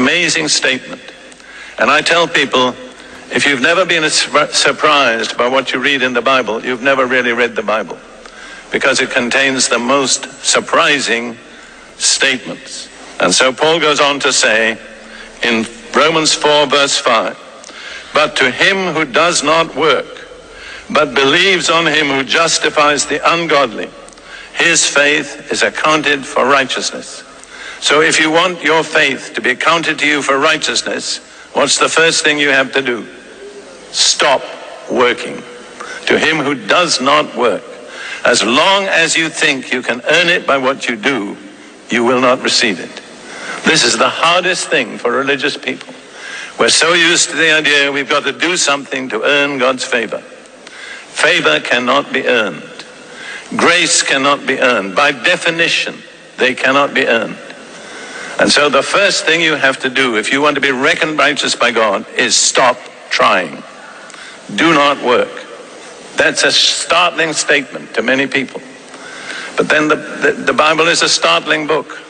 amazing statement. And I tell people, if you've never been surprised by what you read in the Bible, you've never really read the Bible. Because it contains the most surprising statements. And so Paul goes on to say in Romans 4 verse 5, But to him who does not work, but believes on him who justifies the ungodly, his faith is accounted for righteousness. So if you want your faith to be counted to you for righteousness, what's the first thing you have to do? Stop working. To him who does not work, as long as you think you can earn it by what you do, you will not receive it. This is the hardest thing for religious people. We're so used to the idea we've got to do something to earn God's favor. Favor cannot be earned. Grace cannot be earned. By definition, they cannot be earned. And so the first thing you have to do if you want to be reckoned righteous by God is stop trying. Do not work. That's a startling statement to many people. But then the, the, the Bible is a startling book.